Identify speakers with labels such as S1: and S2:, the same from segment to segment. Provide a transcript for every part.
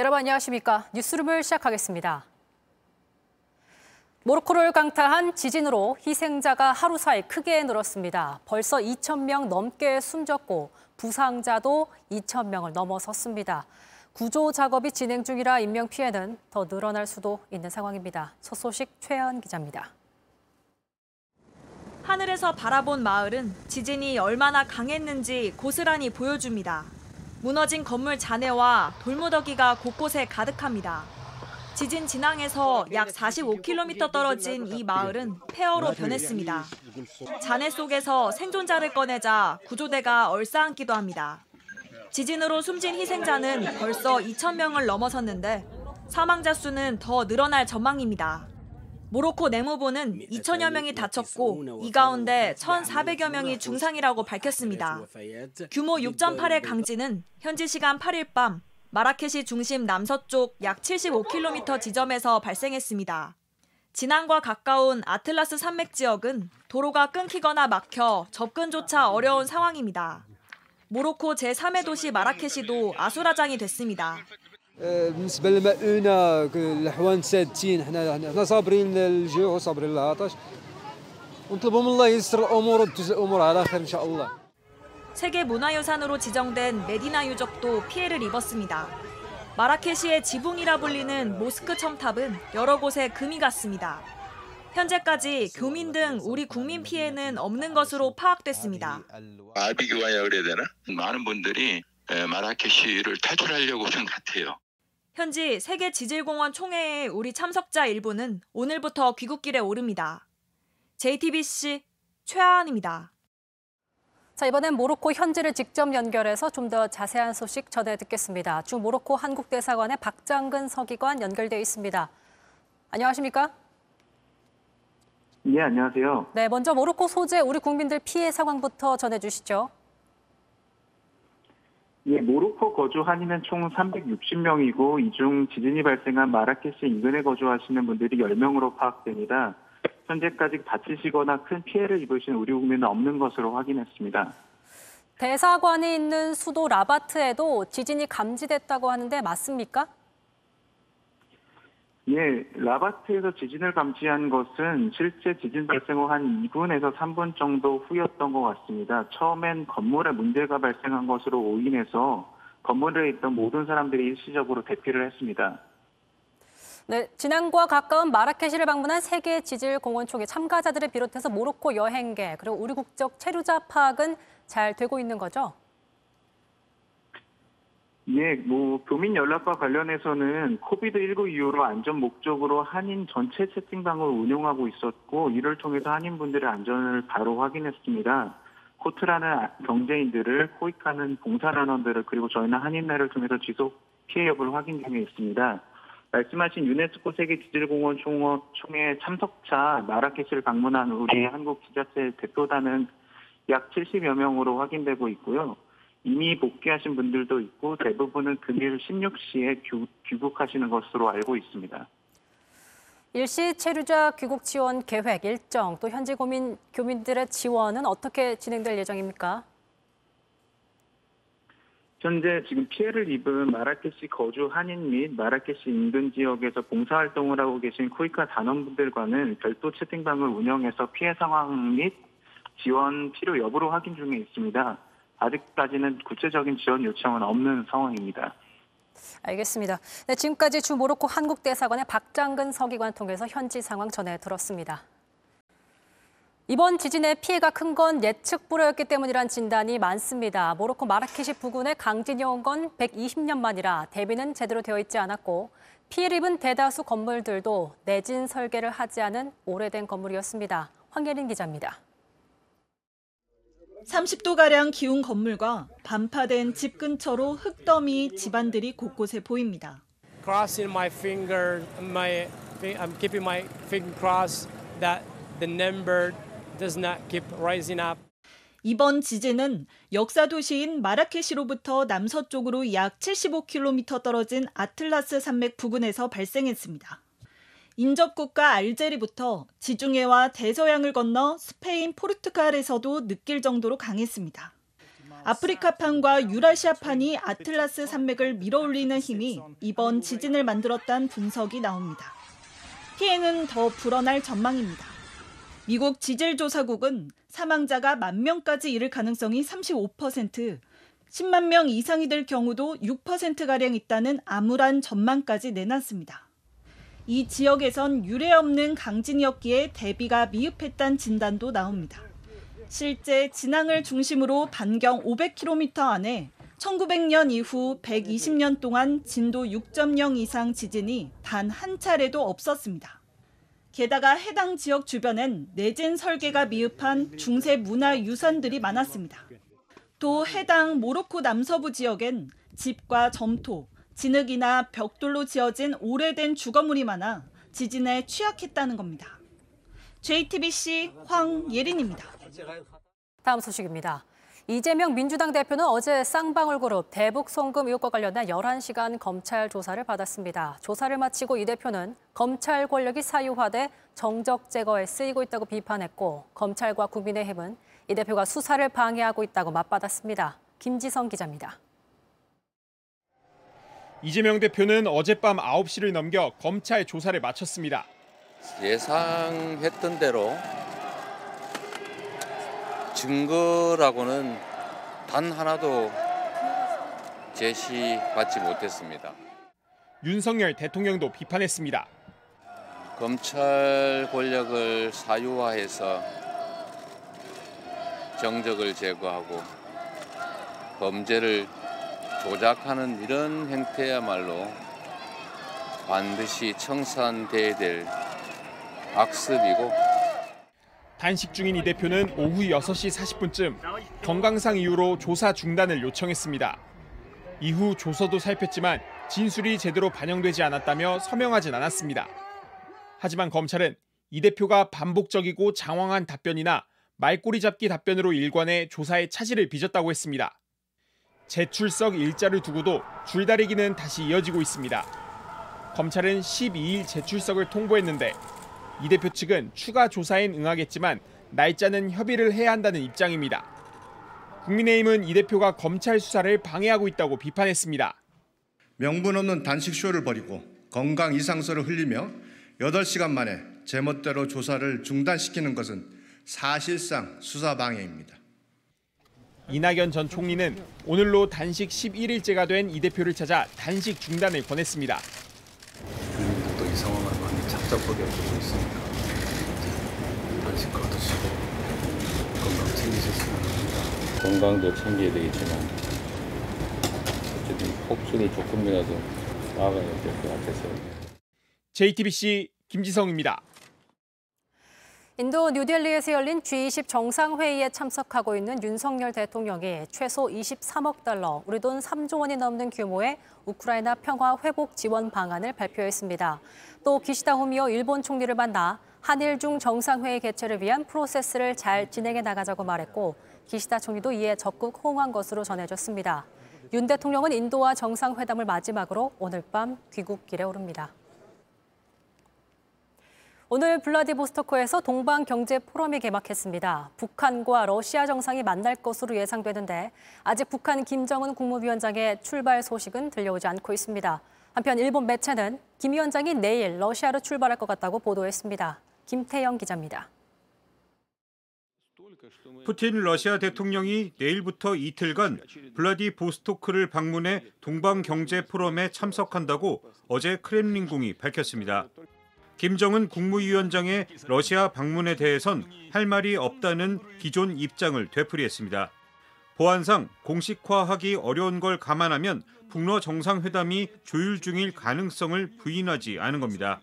S1: 여러분 안녕하십니까? 뉴스룸을 시작하겠습니다. 모로코를 강타한 지진으로 희생자가 하루 사이 크게 늘었습니다. 벌써 2천 명 넘게 숨졌고 부상자도 2천 명을 넘어섰습니다. 구조 작업이 진행 중이라 인명 피해는 더 늘어날 수도 있는 상황입니다. 첫 소식 최현 기자입니다.
S2: 하늘에서 바라본 마을은 지진이 얼마나 강했는지 고스란히 보여줍니다. 무너진 건물 잔해와 돌무더기가 곳곳에 가득합니다. 지진 진앙에서 약 45km 떨어진 이 마을은 폐허로 변했습니다. 잔해 속에서 생존자를 꺼내자 구조대가 얼싸안기도 합니다. 지진으로 숨진 희생자는 벌써 2천 명을 넘어섰는데 사망자 수는 더 늘어날 전망입니다. 모로코 내무부는 2천여 명이 다쳤고 이 가운데 1,400여 명이 중상이라고 밝혔습니다. 규모 6.8의 강진은 현지 시간 8일 밤 마라케시 중심 남서쪽 약 75km 지점에서 발생했습니다. 진앙과 가까운 아틀라스 산맥 지역은 도로가 끊기거나 막혀 접근조차 어려운 상황입니다. 모로코 제3의 도시 마라케시도 아수라장이 됐습니다.
S3: بالنسبه للمؤونه الاحوال سادتين احنا احنا صابرين الجوع وصابرين العطش ونطلبوا من الله ييسر الامور وتجوز الامور على خير ان شاء الله.
S2: 세계 문화유산으로 지정된 메디나 유적도 피해를 입었습니다. 마라케시의 지붕이라 불리는 모스크 첨탑은 여러 곳에 금이 갔습니다. 현재까지 교민 등 우리 국민 피해는 없는 것으로 파악됐습니다.
S4: 아비규환이라고 그래야 되나? 많은 분들이 마라케시를 탈출하려고 오신 것 같아요.
S2: 현지 세계 지질공원 총회의 우리 참석자 일부는 오늘부터 귀국길에 오릅니다. JTBC 최하은입니다.
S1: 자, 이번엔 모로코 현지를 직접 연결해서 좀 더 자세한 소식 전해 듣겠습니다. 주 모로코 한국대사관의 박장근 서기관 연결되어 있습니다. 안녕하십니까?
S5: 예, 안녕하세요.
S1: 네, 먼저 모로코 소재 우리 국민들 피해 상황부터 전해 주시죠.
S5: 예, 모로코 거주 한인은 총 360명이고 이 중 지진이 발생한 마라케시 인근에 거주하시는 분들이 10명으로 파악됩니다. 현재까지 다치시거나 큰 피해를 입으신 우리 국민은 없는 것으로 확인했습니다.
S1: 대사관이 있는 수도 라바트에도 지진이 감지됐다고 하는데 맞습니까?
S5: 예, 라바트에서 지진을 감지한 것은 실제 지진 발생 후 한 2분에서 3분 정도 후였던 것 같습니다. 처음엔 건물에 문제가 발생한 것으로 오인해서 건물에 있던 모든 사람들이 일시적으로 대피를 했습니다.
S1: 네, 진앙과 가까운 마라케시를 방문한 세계 지질 공원 총회 참가자들을 비롯해서 모로코 여행객 그리고 우리 국적 체류자 파악은 잘 되고 있는 거죠?
S5: 예, 뭐 교민 연락과 관련해서는 COVID 19 이후로 안전 목적으로 한인 전체 채팅방을 운영하고 있었고 이를 통해서 한인 분들의 안전을 바로 확인했습니다. 코트라는 경제인들을 코이카는 봉사단원들을 그리고 저희는 한인회를 통해서 지속 피해 여부를 확인 중에 있습니다. 말씀하신 유네스코 세계 지질공원 총회 참석차 마라케시를 방문한 우리 한국 지자체 대표단은 약 70여 명으로 확인되고 있고요. 이미 복귀하신 분들도 있고 대부분은 금일 16시에 귀국하시는 것으로 알고 있습니다.
S1: 일시 체류자 귀국 지원 계획 일정 또 현지 고민, 교민들의 지원은 어떻게 진행될 예정입니까?
S5: 현재 지금 피해를 입은 마라케시 거주 한인 및 마라케시 인근 지역에서 봉사활동을 하고 계신 쿠이카 단원분들과는 별도 채팅방을 운영해서 피해 상황 및 지원 필요 여부를 확인 중에 있습니다. 아직까지는 구체적인 지원 요청은 없는 상황입니다.
S1: 알겠습니다. 네, 지금까지 주 모로코 한국 대사관의 박장근 서기관 통해서 현지 상황 전해 들었습니다. 이번 지진의 피해가 큰 건 예측 불허였기 때문이란 진단이 많습니다. 모로코 마라케시 부근에 강진이 온 건 120년 만이라 대비는 제대로 되어 있지 않았고 피해를 입은 대다수 건물들도 내진 설계를 하지 않은 오래된 건물이었습니다. 황예린 기자입니다.
S2: 30도가량 기운 건물과 반파된 집 근처로 흙더미 집안들이 곳곳에 보입니다.
S6: Crossing my finger, my, I'm keeping my finger crossed that the number does not keep rising up.
S2: 이번 지진은 역사 도시인 마라케시로부터 남서쪽으로 약 75km 떨어진 아틀라스 산맥 부근에서 발생했습니다. 인접국가 알제리부터 지중해와 대서양을 건너 스페인, 포르투갈에서도 느낄 정도로 강했습니다.
S7: 아프리카판과 유라시아판이 아틀라스 산맥을 밀어올리는 힘이 이번 지진을 만들었다는 분석이 나옵니다. 피해는 더 불어날 전망입니다. 미국 지질조사국은 사망자가 만 명까지 이를 가능성이 35%, 10만 명 이상이 될 경우도 6%가량 있다는 암울한 전망까지 내놨습니다. 이 지역에선 유례 없는 강진이었기에 대비가 미흡했다는 진단도 나옵니다. 실제 진앙을 중심으로 반경 500km 안에 1900년 이후 120년 동안 진도 6.0 이상 지진이 단 한 차례도 없었습니다. 게다가 해당 지역 주변엔 내진 설계가 미흡한 중세 문화 유산들이 많았습니다. 또 해당 모로코 남서부 지역엔 집과 점토, 진흙이나 벽돌로 지어진 오래된 주거물이 많아 지진에 취약했다는 겁니다. JTBC 황예린입니다.
S1: 다음 소식입니다. 이재명 민주당 대표는 어제 쌍방울 그룹 대북 송금 의혹과 관련한 11시간 검찰 조사를 받았습니다. 조사를 마치고 이 대표는 검찰 권력이 사유화돼 정적 제거에 쓰이고 있다고 비판했고 검찰과 국민의힘은 이 대표가 수사를 방해하고 있다고 맞받았습니다. 김지성 기자입니다.
S8: 이재명 대표는 어젯밤 9시를 넘겨 검찰 조사를 마쳤습니다.
S9: 예상했던 대로 증거라고는 단 하나도 제시받지 못했습니다.
S8: 윤석열 대통령도 비판했습니다.
S9: 검찰 권력을 사유화해서 정적을 제거하고 범죄를 조작하는 이런 행태야말로 반드시 청산돼야 될 악습이고
S8: 단식 중인 이 대표는 오후 6시 40분쯤 건강상 이유로 조사 중단을 요청했습니다. 이후 조서도 살폈지만 진술이 제대로 반영되지 않았다며 서명하진 않았습니다. 하지만 검찰은 이 대표가 반복적이고 장황한 답변이나 말꼬리 잡기 답변으로 일관해 조사에 차질을 빚었다고 했습니다. 재출석 일자를 두고도 줄다리기는 다시 이어지고 있습니다. 검찰은 12일 재출석을 통보했는데 이 대표 측은 추가 조사엔 응하겠지만 날짜는 협의를 해야 한다는 입장입니다. 국민의힘은 이 대표가 검찰 수사를 방해하고 있다고 비판했습니다.
S10: 명분 없는 단식 쇼를 벌이고 건강 이상서를 흘리며 8시간 만에 제멋대로 조사를 중단시키는 것은 사실상 수사 방해입니다.
S8: 이낙연 전 총리는 오늘로 단식 11일째가 된 이 대표를 찾아 단식 중단을 권했습니다.
S11: 국민들도 이 상황을 많이 착잡하게 보고 있으니까 단식 거두시고 건강 챙기셨으면 합니다.
S9: 건강도 챙겨야 되겠지만 어쨌든 폭수를 조금이라도 막아야 될 것 같아서
S8: JTBC 김지성입니다.
S1: 인도 뉴델리에서 열린 G20 정상회의에 참석하고 있는 윤석열 대통령이 최소 23억 달러, 우리 돈 3조 원이 넘는 규모의 우크라이나 평화 회복 지원 방안을 발표했습니다. 또 기시다 후미오 일본 총리를 만나 한일 중 정상회의 개최를 위한 프로세스를 잘 진행해 나가자고 말했고 기시다 총리도 이에 적극 호응한 것으로 전해졌습니다. 윤 대통령은 인도와 정상회담을 마지막으로 오늘 밤 귀국길에 오릅니다. 오늘 블라디보스토크에서 동방 경제 포럼이 개막했습니다. 북한과 러시아 정상이 만날 것으로 예상되는데 아직 북한 김정은 국무위원장의 출발 소식은 들려오지 않고 있습니다. 한편 일본 매체는 김 위원장이 내일 러시아로 출발할 것 같다고 보도했습니다. 김태영 기자입니다.
S12: 푸틴 러시아 대통령이 내일부터 이틀간 블라디보스토크를 방문해 동방 경제 포럼에 참석한다고 어제 크렘린궁이 밝혔습니다. 김정은 국무위원장의 러시아 방문에 대해선 할 말이 없다는 기존 입장을 되풀이했습니다. 보안상 공식화하기 어려운 걸 감안하면 북러 정상회담이 조율 중일 가능성을 부인하지 않은 겁니다.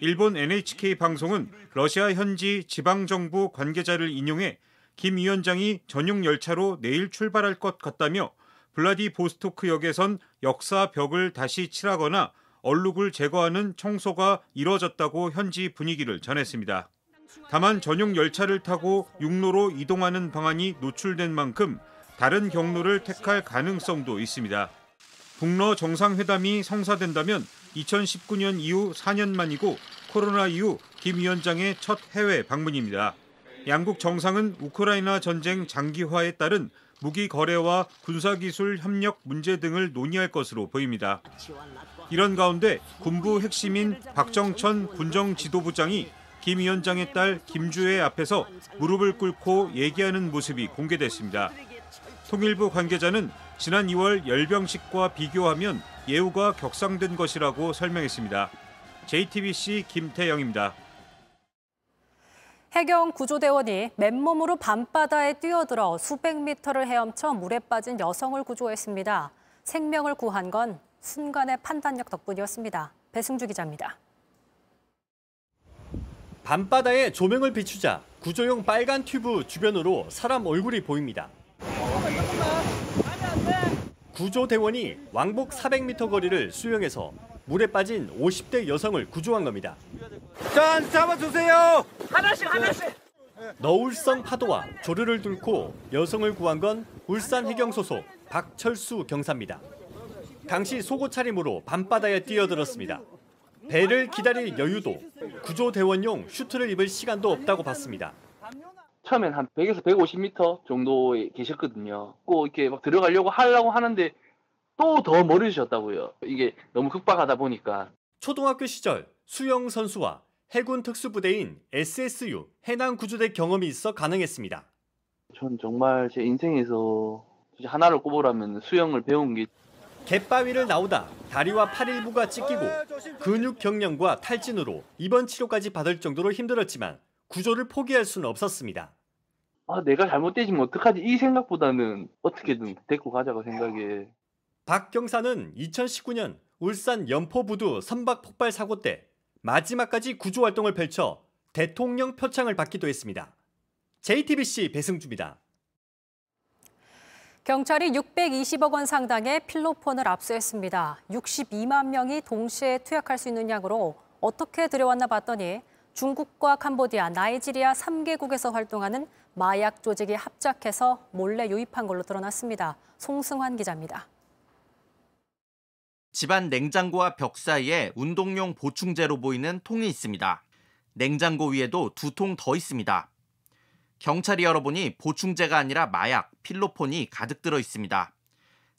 S12: 일본 NHK 방송은 러시아 현지 지방정부 관계자를 인용해 김 위원장이 전용 열차로 내일 출발할 것 같다며 블라디보스토크역에선 역사 벽을 다시 칠하거나 얼룩을 제거하는 청소가 이뤄졌다고 현지 분위기를 전했습니다. 다만 전용 열차를 타고 육로로 이동하는 방안이 노출된 만큼 다른 경로를 택할 가능성도 있습니다. 북러 정상회담이 성사된다면 2019년 이후 4년 만이고 코로나 이후 김 위원장의 첫 해외 방문입니다. 양국 정상은 우크라이나 전쟁 장기화에 따른 무기 거래와 군사기술 협력 문제 등을 논의할 것으로 보입니다. 이런 가운데 군부 핵심인 박정천 군정 지도부장이 김 위원장의 딸 김주혜 앞에서 무릎을 꿇고 얘기하는 모습이 공개됐습니다. 통일부 관계자는 지난 2월 열병식과 비교하면 예우가 격상된 것이라고 설명했습니다. JTBC 김태영입니다.
S1: 해경 구조대원이 맨몸으로 밤바다에 뛰어들어 수백 미터를 헤엄쳐 물에 빠진 여성을 구조했습니다. 생명을 구한 건 순간의 판단력 덕분이었습니다. 배승주 기자입니다.
S13: 밤바다에 조명을 비추자 구조용 빨간 튜브 주변으로 사람 얼굴이 보입니다. 구조대원이 왕복 400m 거리를 수영해서 물에 빠진 50대 여성을 구조한 겁니다.
S14: 자, 잡아주세요. 하나씩 하나씩.
S13: 너울성 파도와 조류를 뚫고 여성을 구한 건 울산 해경 소속 박철수 경사입니다. 당시 속옷 차림으로 밤바다에 뛰어들었습니다. 배를 기다릴 여유도 구조대원용 슈트를 입을 시간도 없다고 봤습니다.
S15: 처음엔 한 100에서 150m 정도에 계셨거든요. 꼭 이렇게 막 들어가려고 하려고 하는데 또 더 멀어지셨다고요. 이게 너무 급박하다 보니까.
S13: 초등학교 시절 수영 선수와 해군 특수부대인 SSU 해남 구조대 경험이 있어 가능했습니다.
S15: 전 정말 제 인생에서 하나를 꼽으라면 수영을 배운 게
S13: 갯바위를 나오다 다리와 팔 일부가 찢기고 근육 경련과 탈진으로 입원 치료까지 받을 정도로 힘들었지만 구조를 포기할 수는 없었습니다.
S15: 아, 내가 잘못되지면 어떡하지? 이 생각보다는 어떻게든 데리고 가자고 생각에.
S13: 박 경사는 2019년 울산 연포부두 선박 폭발 사고 때 마지막까지 구조 활동을 펼쳐 대통령 표창을 받기도 했습니다. JTBC 배승주입니다.
S1: 경찰이 620억 원 상당의 필로폰을 압수했습니다. 62만 명이 동시에 투약할 수 있는 양으로 어떻게 들여왔나 봤더니 중국과 캄보디아, 나이지리아 3개국에서 활동하는 마약 조직이 합작해서 몰래 유입한 걸로 드러났습니다. 송승환 기자입니다.
S16: 집안 냉장고와 벽 사이에 운동용 보충제로 보이는 통이 있습니다. 냉장고 위에도 두 통 더 있습니다. 경찰이 열어보니 보충제가 아니라 마약, 필로폰이 가득 들어 있습니다.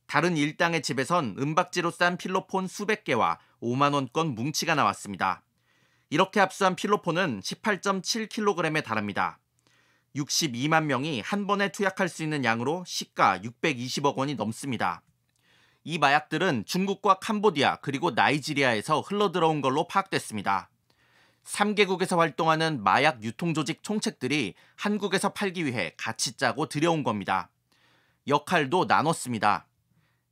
S16: 다른 일당의 집에선 은박지로 싼 필로폰 수백 개와 5만 원권 뭉치가 나왔습니다. 이렇게 합수한 필로폰은 18.7kg에 달합니다. 62만 명이 한 번에 투약할 수 있는 양으로 시가 620억 원이 넘습니다. 이 마약들은 중국과 캄보디아 그리고 나이지리아에서 흘러들어온 걸로 파악됐습니다. 3개국에서 활동하는 마약 유통 조직 총책들이 한국에서 팔기 위해 같이 짜고 들여온 겁니다. 역할도 나눴습니다.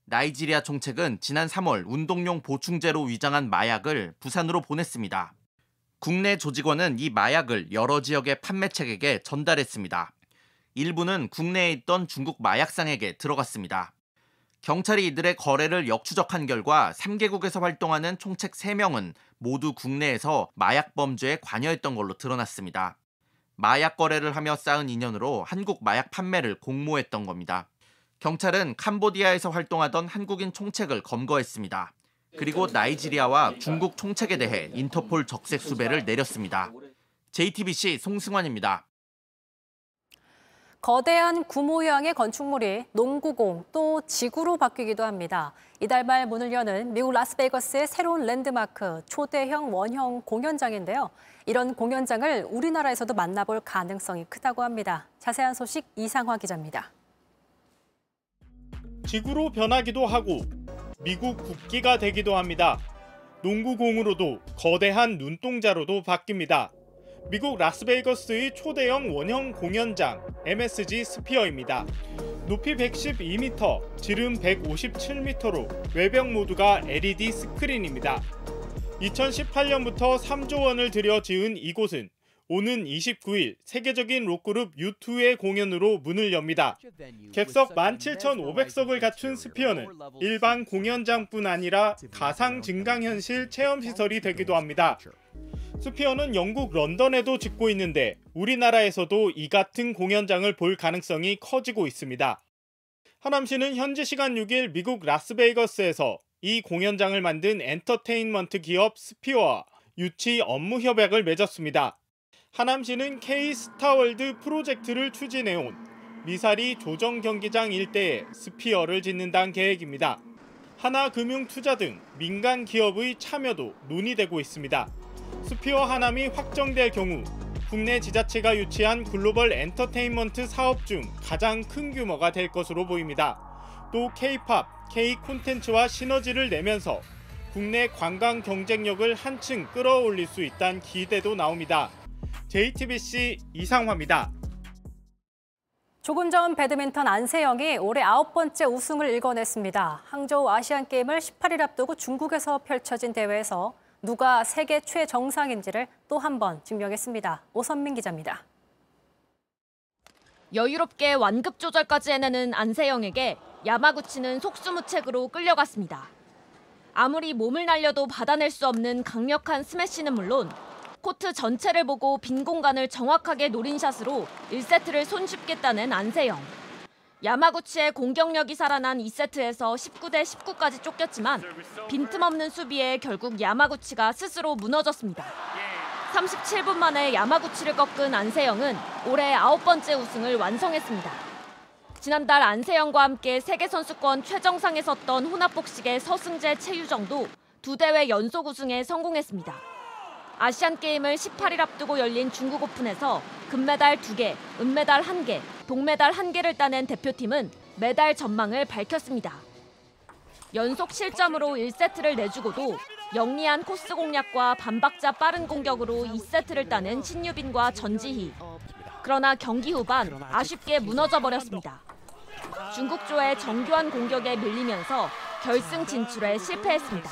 S16: 나이지리아 총책은 지난 3월 운동용 보충제로 위장한 마약을 부산으로 보냈습니다. 국내 조직원은 이 마약을 여러 지역의 판매책에게 전달했습니다. 일부는 국내에 있던 중국 마약상에게 들어갔습니다. 경찰이 이들의 거래를 역추적한 결과 3개국에서 활동하는 총책 3명은 모두 국내에서 마약 범죄에 관여했던 걸로 드러났습니다. 마약 거래를 하며 쌓은 인연으로 한국 마약 판매를 공모했던 겁니다. 경찰은 캄보디아에서 활동하던 한국인 총책을 검거했습니다. 그리고 나이지리아와 중국 총책에 대해 인터폴 적색 수배를 내렸습니다. JTBC 송승환입니다.
S1: 거대한 구모양의 건축물이 농구공 또 지구로 바뀌기도 합니다. 이달 말 문을 여는 미국 라스베이거스의 새로운 랜드마크 초대형 원형 공연장인데요. 이런 공연장을 우리나라에서도 만나볼 가능성이 크다고 합니다. 자세한 소식 이상화 기자입니다.
S17: 지구로 변하기도 하고 미국 국기가 되기도 합니다. 농구공으로도 거대한 눈동자로도 바뀝니다. 미국 라스베이거스의 초대형 원형 공연장 MSG 스피어입니다. 높이 112m, 지름 157m로 외벽 모두가 LED 스크린입니다. 2018년부터 3조 원을 들여 지은 이곳은 오는 29일 세계적인 록그룹 U2의 공연으로 문을 엽니다. 객석 17,500석을 갖춘 스피어는 일반 공연장뿐 아니라 가상 증강현실 체험시설이 되기도 합니다. 스피어는 영국 런던에도 짓고 있는데 우리나라에서도 이 같은 공연장을 볼 가능성이 커지고 있습니다. 하남시는 현지 시간 6일 미국 라스베이거스에서 이 공연장을 만든 엔터테인먼트 기업 스피어와 유치 업무 협약을 맺었습니다. 하남시는 K Star World 프로젝트를 추진해온 미사리 조정 경기장 일대에 스피어를 짓는다는 계획입니다. 하나금융투자 등 민간 기업의 참여도 논의되고 있습니다. 스피어 하남이 확정될 경우 국내 지자체가 유치한 글로벌 엔터테인먼트 사업 중 가장 큰 규모가 될 것으로 보입니다. 또 K-pop, K 콘텐츠와 시너지를 내면서 국내 관광 경쟁력을 한층 끌어올릴 수 있다는 기대도 나옵니다. JTBC 이상화입니다.
S1: 조금 전 배드민턴 안세영이 올해 아홉 번째 우승을 일궈냈습니다. 항저우 아시안게임을 18일 앞두고 중국에서 펼쳐진 대회에서 누가 세계 최정상인지를 또 한 번 증명했습니다. 오선민 기자입니다.
S18: 여유롭게 완급 조절까지 해내는 안세영에게 야마구치는 속수무책으로 끌려갔습니다. 아무리 몸을 날려도 받아낼 수 없는 강력한 스매시는 물론 코트 전체를 보고 빈 공간을 정확하게 노린 샷으로 1세트를 손쉽게 따낸 안세영. 야마구치의 공격력이 살아난 2세트에서 19대 19까지 쫓겼지만 빈틈없는 수비에 결국 야마구치가 스스로 무너졌습니다. 37분 만에 야마구치를 꺾은 안세영은 올해 아홉 번째 우승을 완성했습니다. 지난달 안세영과 함께 세계선수권 최정상에 섰던 혼합복식의 서승재, 최유정도 두 대회 연속 우승에 성공했습니다. 아시안게임을 18일 앞두고 열린 중국 오픈에서 금메달 2개, 은메달 1개, 동메달 1개를 따낸 대표팀은 메달 전망을 밝혔습니다. 연속 실점으로 1세트를 내주고도 영리한 코스 공략과 반박자 빠른 공격으로 2세트를 따낸 신유빈과 전지희. 그러나 경기 후반 아쉽게 무너져 버렸습니다. 중국조의 정교한 공격에 밀리면서 결승 진출에 실패했습니다.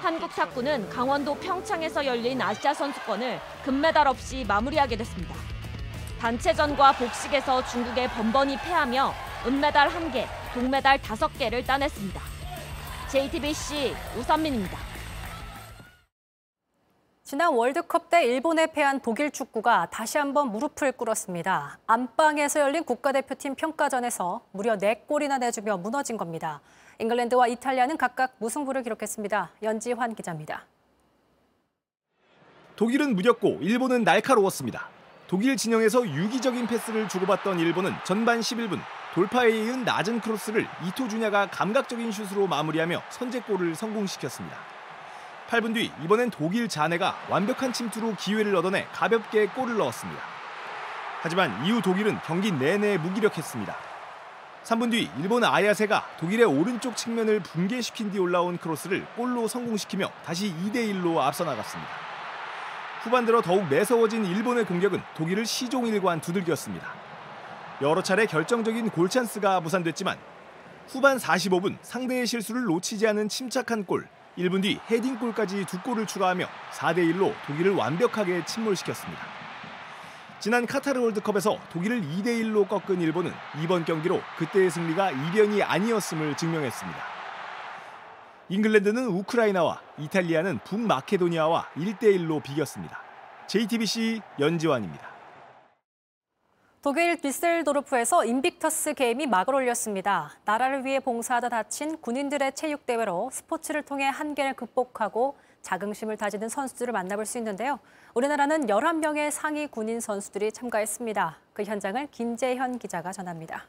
S18: 한국 탁구는 강원도 평창에서 열린 아시아 선수권을 금메달 없이 마무리하게 됐습니다. 단체전과 복식에서 중국에 번번이 패하며 은메달 1개, 동메달 5개를 따냈습니다. JTBC 우선민입니다.
S1: 지난 월드컵 때 일본에 패한 독일 축구가 다시 한번 무릎을 꿇었습니다. 안방에서 열린 국가대표팀 평가전에서 무려 4골이나 내주며 무너진 겁니다. 잉글랜드와 이탈리아는 각각 무승부를 기록했습니다. 연지환 기자입니다.
S19: 독일은 무렸고 일본은 날카로웠습니다. 독일 진영에서 유기적인 패스를 주고받던 일본은 전반 11분 돌파에 이은 낮은 크로스를 이토 주냐가 감각적인 슛으로 마무리하며 선제골을 성공시켰습니다. 8분 뒤 이번엔 독일 자네가 완벽한 침투로 기회를 얻어내 가볍게 골을 넣었습니다. 하지만 이후 독일은 경기 내내 무기력했습니다. 3분 뒤 일본 아야세가 독일의 오른쪽 측면을 붕괴시킨 뒤 올라온 크로스를 골로 성공시키며 다시 2대 1로 앞서 나갔습니다. 후반 들어 더욱 매서워진 일본의 공격은 독일을 시종일관 두들겼습니다. 여러 차례 결정적인 골 찬스가 무산됐지만 후반 45분 상대의 실수를 놓치지 않은 침착한 골, 1분 뒤 헤딩골까지 두 골을 추가하며 4대 1로 독일을 완벽하게 침몰시켰습니다. 지난 카타르 월드컵에서 독일을 2대 1로 꺾은 일본은 이번 경기로 그때의 승리가 이변이 아니었음을 증명했습니다. 잉글랜드는 우크라이나와 이탈리아는 북마케도니아와 1대 1로 비겼습니다. JTBC 연지환입니다.
S1: 독일 디셀도르프에서 인빅터스 게임이 막을 올렸습니다. 나라를 위해 봉사하다 다친 군인들의 체육대회로 스포츠를 통해 한계를 극복하고 자긍심을 다지는 선수들을 만나볼 수 있는데요. 우리나라는 11명의 상위 군인 선수들이 참가했습니다. 그 현장을 김재현 기자가 전합니다.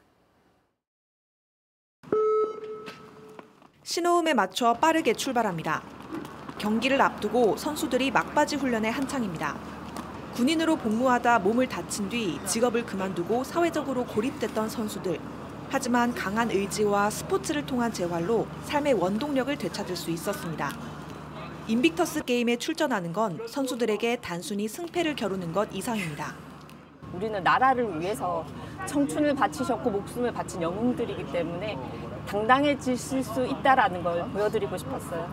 S20: 신호음에 맞춰 빠르게 출발합니다. 경기를 앞두고 선수들이 막바지 훈련에 한창입니다. 군인으로 복무하다 몸을 다친 뒤 직업을 그만두고 사회적으로 고립됐던 선수들. 하지만 강한 의지와 스포츠를 통한 재활로 삶의 원동력을 되찾을 수 있었습니다. 인빅터스 게임에 출전하는 건 선수들에게 단순히 승패를 겨루는 것 이상입니다.
S21: 우리는 나라를 위해서 청춘을 바치셨고 목숨을 바친 영웅들이기 때문에 당당해지실 수 있다라는 걸 보여드리고 싶었어요.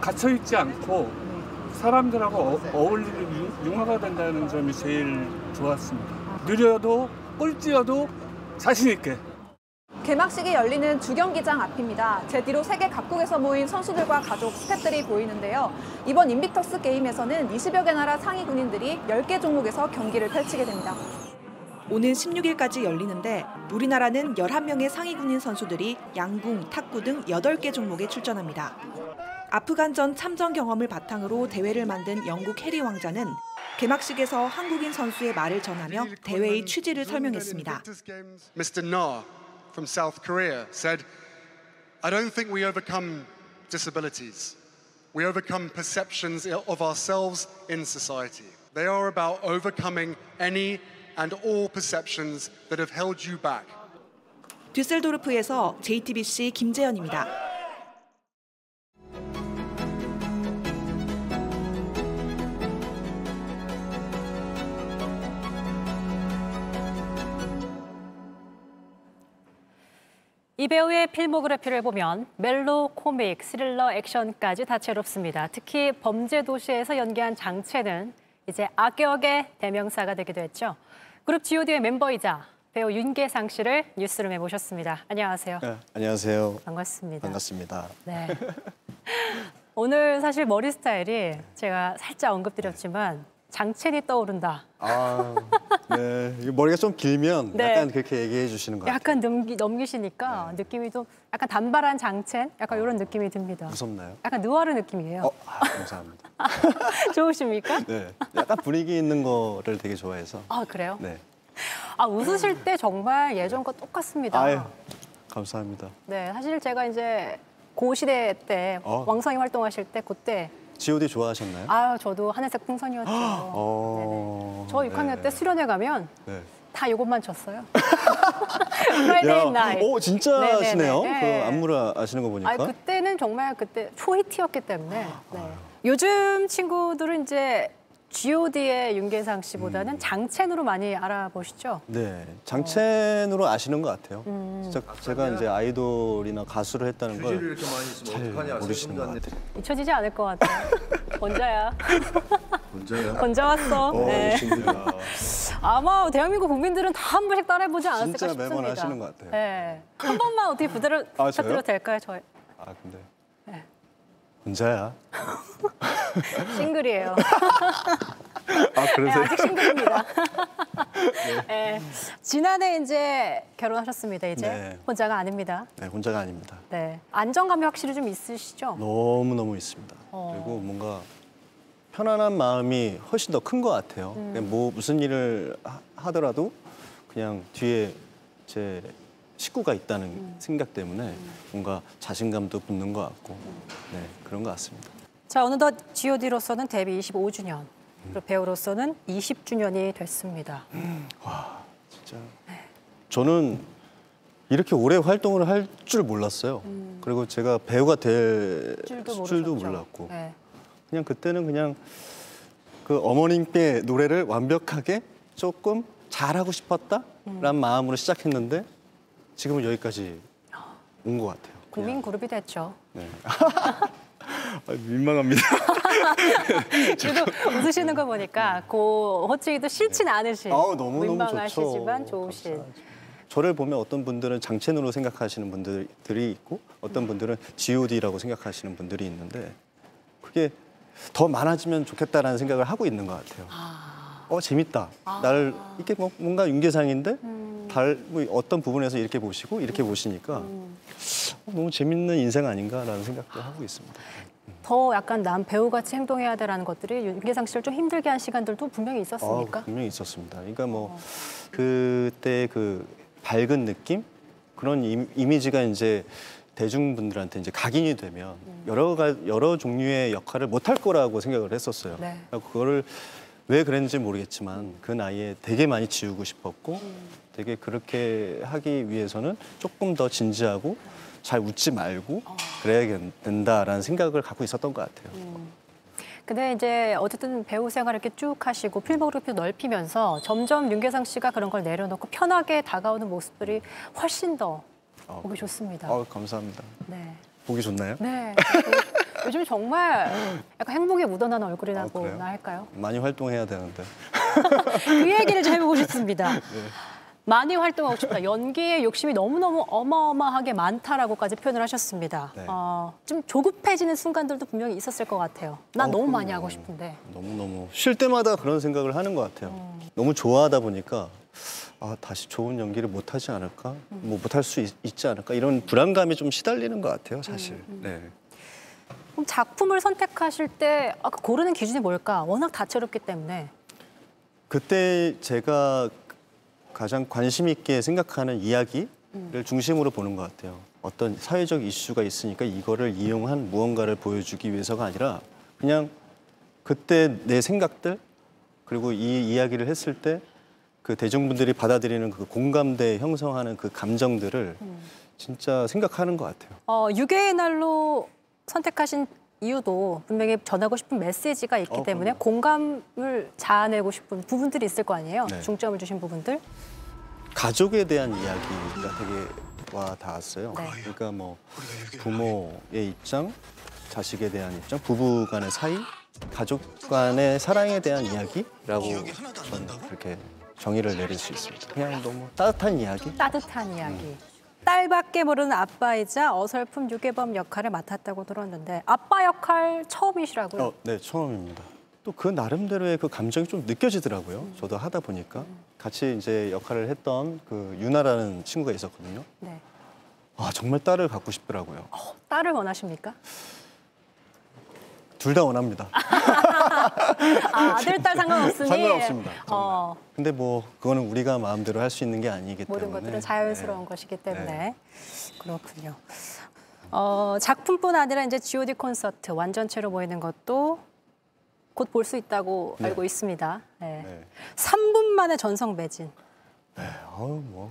S22: 갇혀 있지 않고 사람들하고 어, 어울리는 융화가 된다는 점이 제일 좋았습니다. 느려도 꼴찌여도 자신 있게.
S23: 개막식이 열리는 주경기장 앞입니다. 제 뒤로 세계 각국에서 모인 선수들과 가족, 스태프들이 보이는데요. 이번 인빅터스 게임에서는 20여 개 나라 상위 군인들이 10개 종목에서 경기를 펼치게 됩니다.
S20: 오는 16일까지 열리는데 우리나라는 11명의 상위 군인 선수들이 양궁, 탁구 등 8개 종목에 출전합니다. 아프간전 참전 경험을 바탕으로 대회를 만든 영국 해리 왕자는 개막식에서 한국인 선수의 말을 전하며 대회의 취지를 설명했습니다.
S24: Mr. Na from South Korea said, I don't think we overcome disabilities. We overcome perceptions of ourselves in society. They are about overcoming any and all perceptions that have held you back.
S20: 듀셀도르프에서 JTBC 김재현입니다.
S1: 배우의 필모그래피를 보면 멜로, 코믹, 스릴러, 액션까지 다채롭습니다. 특히 범죄 도시에서 연기한 장첸은 이제 악역의 대명사가 되기도 했죠. 그룹 G.O.D의 멤버이자 배우 윤계상 씨를 뉴스룸에 모셨습니다. 안녕하세요.
S25: 네, 안녕하세요.
S1: 반갑습니다.
S25: 반갑습니다.
S1: 네. 오늘 사실 머리 스타일이 제가 살짝 언급드렸지만 장첸이 떠오른다.
S25: 아, 네. 머리가 좀 길면
S1: 네.
S25: 약간 그렇게 얘기해 주시는 것 같아요.
S1: 약간 넘기, 넘기시니까 느낌이 좀 약간 단발한 장첸? 약간 이런 느낌이 듭니다.
S25: 무섭나요?
S1: 약간 느와르 느낌이에요.
S25: 어, 아, 감사합니다.
S1: 좋으십니까?
S25: 네, 약간 분위기 있는 거를 되게 좋아해서.
S1: 아 그래요?
S25: 네.
S1: 아 웃으실 때 정말 예전과 똑같습니다.
S25: 아유, 감사합니다.
S1: 네, 사실 제가 이제 고 시대 때
S25: 어.
S1: 왕성히 활동하실 때 그때
S25: G.O.D 좋아하셨나요?
S1: 아유 저도 하늘색 풍선이었죠.
S25: 어,
S1: 저 6학년
S25: 네.
S1: 때 수련회 가면
S25: 네.
S1: 다 이것만 췄어요. Friday Night.
S25: 오, 진짜
S1: 네네네.
S25: 하시네요.
S1: 네.
S25: 그 안무를 아시는 거 보니까.
S1: 아 그때는 정말 그때 초히트였기 때문에. 네. 요즘 친구들은 이제 G.O.D의 윤계상 씨보다는
S25: 음.
S1: 장첸으로 많이 알아보시죠.
S25: 네, 장첸으로 아시는 것 같아요.
S1: 음.
S25: 진짜 제가 이제 아이돌이나 가수를 했다는 걸
S26: 주제를 이렇게 많이 있으면
S25: 잘
S26: 어떡하냐,
S25: 모르시는 것 같아요.
S1: 잊혀지지 않을 것 같아요. 번자야.
S26: 문제야.
S1: 번자 왔어.
S25: 어,
S1: 네.
S25: 신기하다.
S1: 아마 대한민국 국민들은 다 한 번씩 따라해보지 않았을까
S25: 진짜
S1: 싶습니다.
S25: 매번 하시는 것 같아요.
S1: 네. 한 번만 어떻게
S25: 아?
S1: 부탁드려도 될까요? 저
S25: 아 근데
S1: 네.
S25: 혼자야.
S1: 싱글이에요.
S25: 아
S1: 네,
S25: 그러세요?
S1: 아직 싱글입니다. 네. 지난해 이제 결혼하셨습니다. 이제
S25: 네.
S1: 혼자가 아닙니다.
S25: 네, 혼자가 아닙니다.
S1: 네. 안정감이 확실히 좀 있으시죠?
S25: 너무 너무 있습니다.
S1: 어.
S25: 그리고 뭔가 편안한 마음이 훨씬 더 큰 것 같아요.
S1: 음.
S25: 뭐 무슨 일을 하- 하더라도 그냥 뒤에 제 식구가 있다는
S1: 음.
S25: 생각 때문에 뭔가 자신감도 붙는 것 같고 네 그런 것 같습니다.
S1: 자, 어느덧 G.O.D로서는 데뷔 25주년, 그리고 배우로서는 20주년이 됐습니다.
S25: 진짜 저는 이렇게 오래 활동을 할 줄 몰랐어요. 그리고 제가 배우가 될
S1: 줄도
S25: 줄도
S1: 모르셨죠?
S25: 몰랐고
S1: 네.
S25: 그냥 그때는 그냥 그 어머님께 노래를 완벽하게 조금 잘하고 싶었다라는 마음으로 시작했는데 지금은 여기까지 온 것 같아요.
S1: 국민 그룹이 됐죠.
S25: 네. 아, 민망합니다.
S1: 그래도 웃으시는 거 보니까 그 호칭이도 싫진 않으신
S25: 네. 아우, 너무너무
S1: 민망하시지만. 좋으신
S25: 저를 보면 어떤 분들은 장첸으로 생각하시는 분들이 있고 어떤 분들은 G.O.D라고 생각하시는 분들이 있는데 그게 더 많아지면 좋겠다라는 생각을 하고 있는 것 같아요. 어 재밌다. 나를 이렇게 뭐 뭔가 윤계상인데 달, 뭐 어떤 부분에서 이렇게 보시고 이렇게 보시니까 어, 너무 재밌는 인생 아닌가라는 생각도 하고 있습니다.
S1: 더 약간 남 배우같이 행동해야 되라는 것들이 윤계상 씨를 좀 힘들게 한 시간들도 분명히 있었습니까?
S25: 아, 분명히 있었습니다. 그러니까 뭐 그때 그 밝은 느낌 그런 임- 이미지가 이제 대중분들한테 이제 각인이 되면 여러 가 여러 종류의 역할을 못할 거라고 생각을 했었어요.
S1: 네.
S25: 그래서 그거를 왜 그랬는지 모르겠지만 그 나이에 되게 많이 지우고 싶었고 되게 그렇게 하기 위해서는 조금 더 진지하고 잘 웃지 말고 그래야 된다라는 생각을 갖고 있었던 것 같아요.
S1: 근데 이제 어쨌든 배우 생활 이렇게 쭉 하시고 필모그래피 넓히면서 점점 윤계상 씨가 그런 걸 내려놓고 편하게 다가오는 모습들이 훨씬 더 보기 좋습니다.
S25: 어, 감사합니다.
S1: 네.
S25: 보기 좋나요?
S1: 네. 요즘 정말 약간 행복에 묻어나는 얼굴이라고
S25: 아?
S1: 나 할까요?
S25: 많이 활동해야 되는데.
S1: 그 얘기를 좀 해보고 싶습니다.
S25: 네.
S1: 많이 활동하고 싶다. 연기에 욕심이 너무너무 어마어마하게 많다라고까지 표현을 하셨습니다.
S25: 네.
S1: 어, 좀 조급해지는 순간들도 분명히 있었을 것 같아요. 난
S25: 어,
S1: 너무 많이
S25: 그럼요.
S1: 하고 싶은데.
S25: 너무너무 쉴 때마다 그런 생각을 하는 것 같아요.
S1: 음.
S25: 너무 좋아하다 보니까 아 다시 좋은 연기를 못 하지 않을까, 뭐 못할 수 있, 지 않을까 이런 불안감이 좀 시달리는 것 같아요, 사실. 네.
S1: 그럼 작품을 선택하실 때 아, 고르는 기준이 뭘까? 워낙 다채롭기 때문에.
S25: 그때 제가 가장 관심 있게 생각하는 이야기를 중심으로 보는 것 같아요. 어떤 사회적 이슈가 있으니까 이거를 이용한 무언가를 보여주기 위해서가 아니라 그냥 그때 내 생각들 그리고 이 이야기를 했을 때 그 대중분들이 받아들이는 그 공감대 형성하는 그 감정들을 진짜 생각하는 것 같아요.
S1: 어, 유괴의 날로 선택하신 이유도 분명히 전하고 싶은 메시지가 있기
S25: 어,
S1: 때문에 공감을 자아내고 싶은 부분들이 있을 거 아니에요.
S25: 네.
S1: 중점을 주신 부분들.
S25: 가족에 대한 이야기가 되게 와 닿았어요.
S1: 네.
S25: 그러니까 뭐 부모의 입장, 자식에 대한 입장, 부부 간의 사이, 가족 간의 사랑에 대한 이야기라고 저는 그렇게 정의를 내릴 수 있습니다. 그냥 너무 따뜻한 이야기?
S1: 따뜻한 이야기. 딸밖에 모르는 아빠이자 어설픈 유괴범 역할을 맡았다고 들었는데 아빠 역할 처음이시라고요?
S25: 어, 네, 처음입니다. 또 그 나름대로의 그 감정이 좀 느껴지더라고요. 저도 하다 보니까 같이 이제 역할을 했던 그 유나라는 친구가 있었거든요.
S1: 네.
S25: 아 정말 딸을 갖고 싶더라고요.
S1: 딸을 원하십니까?
S25: 둘 다 원합니다.
S1: 아, 아들, 딸 상관없으니.
S25: 상관없습니다.
S1: 어,
S25: 근데 뭐 그거는 우리가 마음대로 할 수 있는 게 아니기 때문에
S1: 모든 것들은 자연스러운 것이기 때문에 그렇군요. 어, 작품뿐 아니라 이제 G.O.D 콘서트 완전체로 보이는 것도 곧 볼 수 있다고
S25: 네.
S1: 알고 있습니다. 네.
S25: 네.
S1: 3분 만에 전성 매진.
S25: 아우 뭐.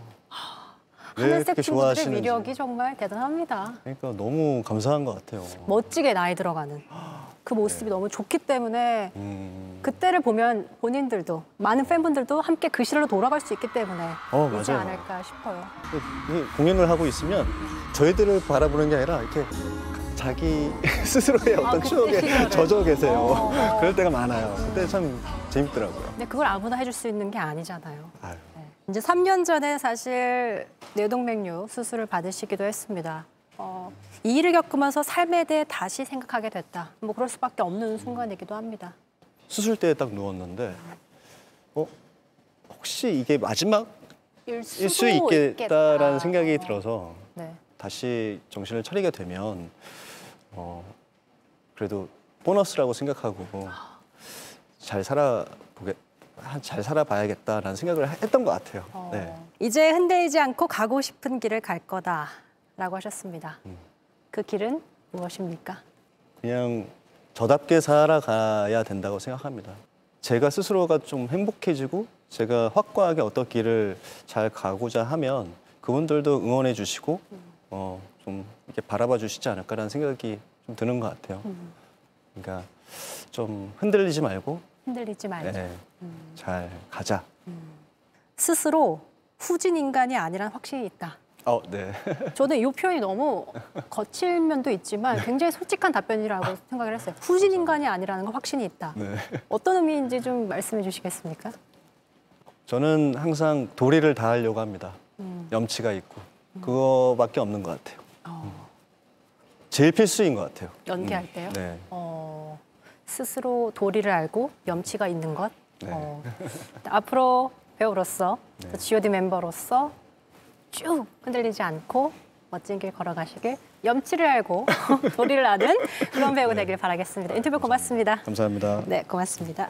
S25: 왜
S1: 하늘색 친구들의. 위력이 정말 대단합니다.
S25: 그러니까 너무 감사한 것 같아요.
S1: 멋지게 나이 들어가는 그 모습이 너무 좋기 때문에
S25: 음.
S1: 그때를 보면 본인들도 많은 팬분들도 함께 그 시절로 돌아갈 수 있기 때문에
S25: 어, 맞아요.
S1: 않을까 싶어요.
S25: 이게 공연을 하고 있으면 저희들을 바라보는 게 아니라 이렇게 자기 스스로의
S1: 아,
S25: 어떤
S1: 그때
S25: 추억에
S1: 시절을.
S25: 젖어 계세요.
S1: 어.
S25: 그럴 때가 많아요. 그때 참 재밌더라고요.
S1: 근데 그걸 아무나 해줄 수 있는 게 아니잖아요.
S25: 아유.
S1: 네. 이제 3년 전에 사실 뇌동맥류 수술을 받으시기도 했습니다. 어, 이 일을 겪으면서 삶에 대해 다시 생각하게 됐다. 뭐 그럴 수밖에 없는 순간이기도 합니다.
S25: 수술대에 딱 누웠는데 어 혹시 이게 마지막일 일수 있겠다라는
S1: 있겠다.
S25: 생각이 들어서
S1: 네.
S25: 다시 정신을 차리게 되면 어 그래도 보너스라고 생각하고 잘 살아보게 잘 살아봐야겠다라는 생각을 했던 것 같아요.
S1: 어.
S25: 네.
S1: 이제 흔들리지 않고 가고 싶은 길을 갈 거다라고 하셨습니다.
S25: 음.
S1: 그 길은 무엇입니까?
S25: 그냥 저답게 살아가야 된다고 생각합니다. 제가 스스로가 좀 행복해지고 제가 확고하게 어떤 길을 잘 가고자 하면 그분들도 응원해 주시고 어, 좀 이렇게 바라봐 주시지 않을까라는 생각이 좀 드는 것 같아요.
S1: 음.
S25: 그러니까 좀 흔들리지 말고
S1: 흔들리지 말자.
S25: 네, 잘 가자.
S1: 스스로 후진 인간이 아니란 확신이 있다.
S25: 어, 네.
S1: 저는 이 표현이 너무 거칠 면도 있지만 굉장히 솔직한 답변이라고 생각을 했어요. 후진 인간이 아니라는 건 확신이 있다.
S25: 네.
S1: 어떤 의미인지 좀 말씀해 주시겠습니까?
S25: 저는 항상 도리를 다하려고 합니다.
S1: 음.
S25: 염치가 있고 그거밖에 없는 것 같아요. 음. 제일 필수인 것 같아요.
S1: 연기할
S25: 음,
S1: 때요?
S25: 네.
S1: 어, 스스로 도리를 알고 염치가 있는 것.
S25: 네.
S1: 어, 앞으로 배우로서
S25: 네.
S1: 또 G.O.D 멤버로서 쭉 흔들리지 않고 멋진 길 걸어가시길 염치를 알고 도리를 아는 그런 배우 되길 바라겠습니다. 인터뷰 고맙습니다.
S25: 감사합니다.
S1: 네, 고맙습니다.